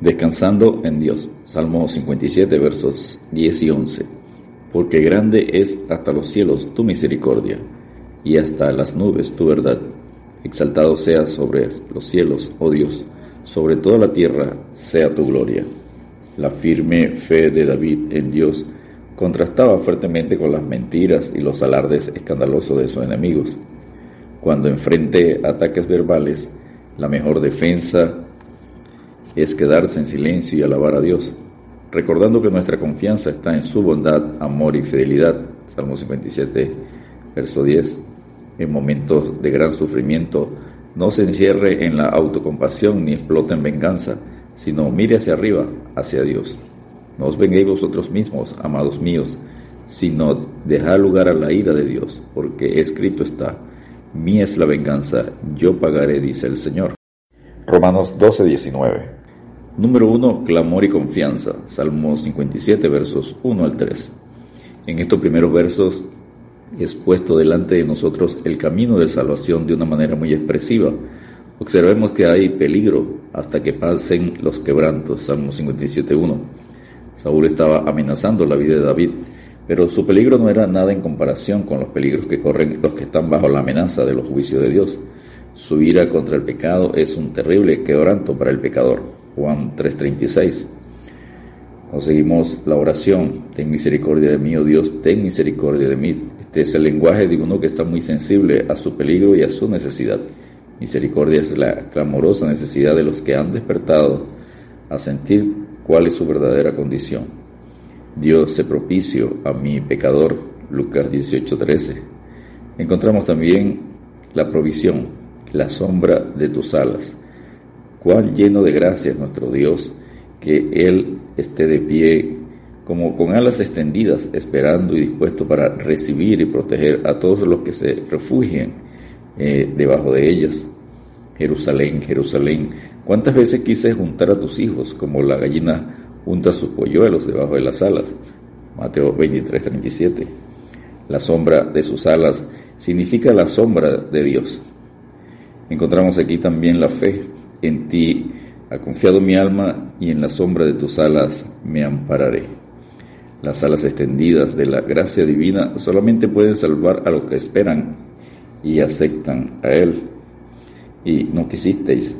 Descansando en Dios. Salmo 57, versos 10 y 11. Porque grande es hasta los cielos tu misericordia, y hasta las nubes tu verdad. Exaltado sea sobre los cielos, oh Dios, sobre toda la tierra sea tu gloria. La firme fe de David en Dios contrastaba fuertemente con las mentiras y los alardes escandalosos de sus enemigos. Cuando enfrente ataques verbales, la mejor defensa es quedarse en silencio y alabar a Dios, recordando que nuestra confianza está en su bondad, amor y fidelidad. Salmo 57, verso 10. En momentos de gran sufrimiento, no se encierre en la autocompasión ni explote en venganza, sino mire hacia arriba, hacia Dios. No os vengáis vosotros mismos, amados míos, sino dejad lugar a la ira de Dios, porque escrito está, mía es la venganza, yo pagaré, dice el Señor. Romanos 12, 19. Número 1. Clamor y confianza. Salmo 57, versos 1 al 3. En estos primeros versos es puesto delante de nosotros el camino de salvación de una manera muy expresiva. Observemos que hay peligro hasta que pasen los quebrantos. Salmo 57, 1. Saúl estaba amenazando la vida de David, pero su peligro no era nada en comparación con los peligros que corren los que están bajo la amenaza de los juicios de Dios. Su ira contra el pecado es un terrible quebranto para el pecador. Juan 3:36. Conseguimos la oración, ten misericordia de mí, oh Dios, ten misericordia de mí. Este es el lenguaje de uno que está muy sensible a su peligro y a su necesidad. Misericordia es la clamorosa necesidad de los que han despertado a sentir cuál es su verdadera condición. Dios se propicio a mi pecador, Lucas 18:13. Encontramos también la provisión, la sombra de tus alas. Cuán lleno de gracia es nuestro Dios, que Él esté de pie como con alas extendidas, esperando y dispuesto para recibir y proteger a todos los que se refugien eh, debajo de ellas. Jerusalén, Jerusalén, ¿cuántas veces quise juntar a tus hijos como la gallina junta sus polluelos debajo de las alas? Mateo 23, 37. La sombra de sus alas significa la sombra de Dios. Encontramos aquí también la fe, en ti ha confiado mi alma y en la sombra de tus alas me ampararé. Las alas extendidas de la gracia divina solamente pueden salvar a los que esperan y aceptan a Él. Y no quisisteis.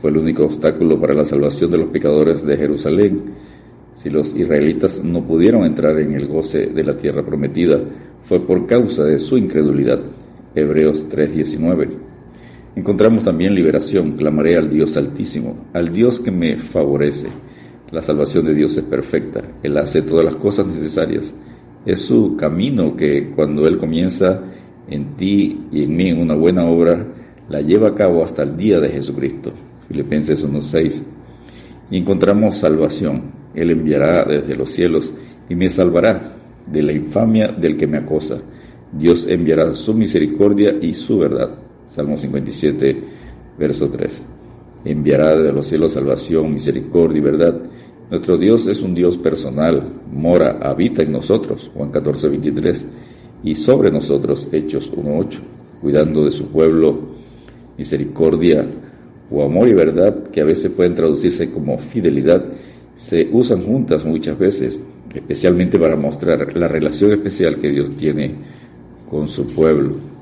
Fue el único obstáculo para la salvación de los pecadores de Jerusalén. Si los israelitas no pudieron entrar en el goce de la tierra prometida, fue por causa de su incredulidad. Hebreos 3:19. Encontramos también liberación, clamaré al Dios altísimo, al Dios que me favorece. La salvación de Dios es perfecta, Él hace todas las cosas necesarias. Es su camino que cuando Él comienza en ti y en mí una buena obra, la lleva a cabo hasta el día de Jesucristo. Filipenses 1.6. Y encontramos salvación. Él enviará desde los cielos y me salvará de la infamia del que me acosa. Dios enviará su misericordia y su verdad. Salmo 57, verso 3. Enviará de los cielos salvación, misericordia y verdad. Nuestro Dios es un Dios personal, mora, habita en nosotros, Juan 14, 23, y sobre nosotros, Hechos 1, 8, cuidando de su pueblo, misericordia o amor y verdad, que a veces pueden traducirse como fidelidad, se usan juntas muchas veces, especialmente para mostrar la relación especial que Dios tiene con su pueblo.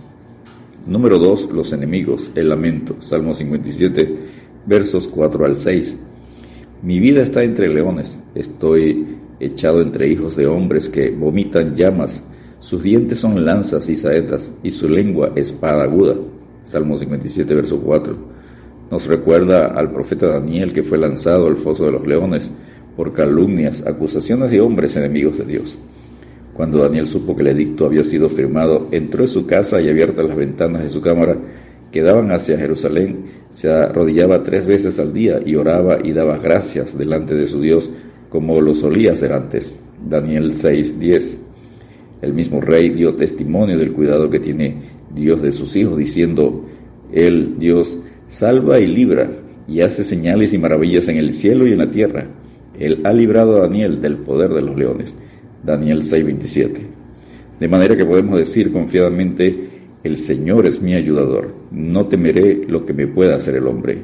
Número 2. Los enemigos. El lamento. Salmo 57, versos 4 al 6. Mi vida está entre leones. Estoy echado entre hijos de hombres que vomitan llamas. Sus dientes son lanzas y saetas, y su lengua espada aguda. Salmo 57, verso 4. Nos recuerda al profeta Daniel que fue lanzado al foso de los leones por calumnias, acusaciones de hombres enemigos de Dios. Cuando Daniel supo que el edicto había sido firmado, entró en su casa y abiertas las ventanas de su cámara que daban hacia Jerusalén, se arrodillaba tres veces al día y oraba y daba gracias delante de su Dios como lo solía hacer antes. Daniel 6:10. El mismo rey dio testimonio del cuidado que tiene Dios de sus hijos, diciendo, Él, Dios, salva y libra y hace señales y maravillas en el cielo y en la tierra. Él ha librado a Daniel del poder de los leones. Daniel 6:27. De manera que podemos decir confiadamente, el Señor es mi ayudador, no temeré lo que me pueda hacer el hombre.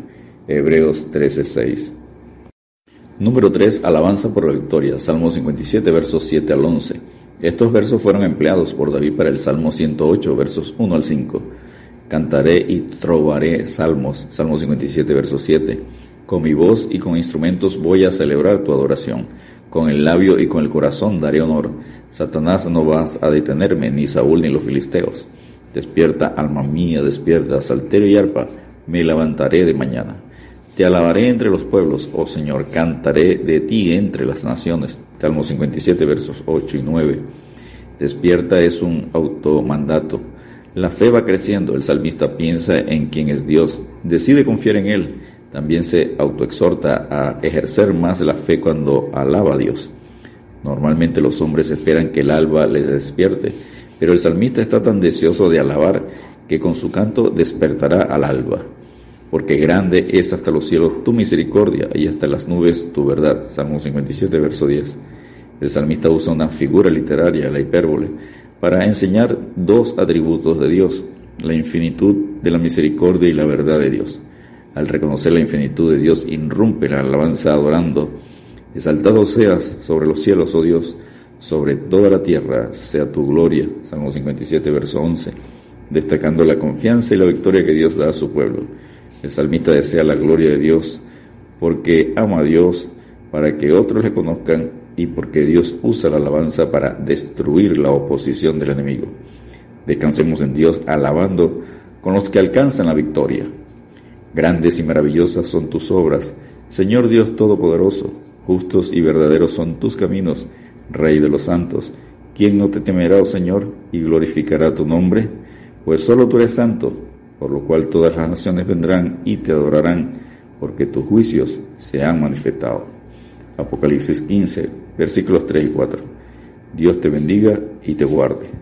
Hebreos 13:6. Número 3. Alabanza por la victoria. Salmo 57, versos 7 al 11. Estos versos fueron empleados por David para el Salmo 108, versos 1 al 5. Cantaré y trovaré salmos. Salmo 57, verso 7. Con mi voz y con instrumentos voy a celebrar tu adoración. Con el labio y con el corazón daré honor. Satanás no vas a detenerme, ni Saúl ni los filisteos. Despierta, alma mía, despierta, saltero y arpa, me levantaré de mañana. Te alabaré entre los pueblos, oh Señor, cantaré de ti entre las naciones. Salmo 57, versos 8 y 9. Despierta es un automandato. La fe va creciendo, el salmista piensa en quién es Dios, decide confiar en Él. También se autoexhorta a ejercer más la fe cuando alaba a Dios. Normalmente los hombres esperan que el alba les despierte, pero el salmista está tan deseoso de alabar que con su canto despertará al alba porque grande es hasta los cielos tu misericordia y hasta las nubes tu verdad. Salmo 57, verso 10. El salmista usa una figura literaria, la hipérbole, para enseñar dos atributos de Dios, la infinitud de la misericordia y la verdad de Dios. Al reconocer la infinitud de Dios, irrumpe la alabanza adorando. Exaltado seas sobre los cielos, oh Dios, sobre toda la tierra sea tu gloria. Salmo 57, verso 11, destacando la confianza y la victoria que Dios da a su pueblo. El salmista desea la gloria de Dios porque ama a Dios para que otros le conozcan y porque Dios usa la alabanza para destruir la oposición del enemigo. Descansemos en Dios alabando con los que alcanzan la victoria. Grandes y maravillosas son tus obras, Señor Dios Todopoderoso, justos y verdaderos son tus caminos, Rey de los santos. ¿Quién no te temerá, oh Señor, y glorificará tu nombre? Pues solo tú eres santo por lo cual todas las naciones vendrán y te adorarán, porque tus juicios se han manifestado. Apocalipsis 15, versículos 3 y 4. Dios te bendiga y te guarde.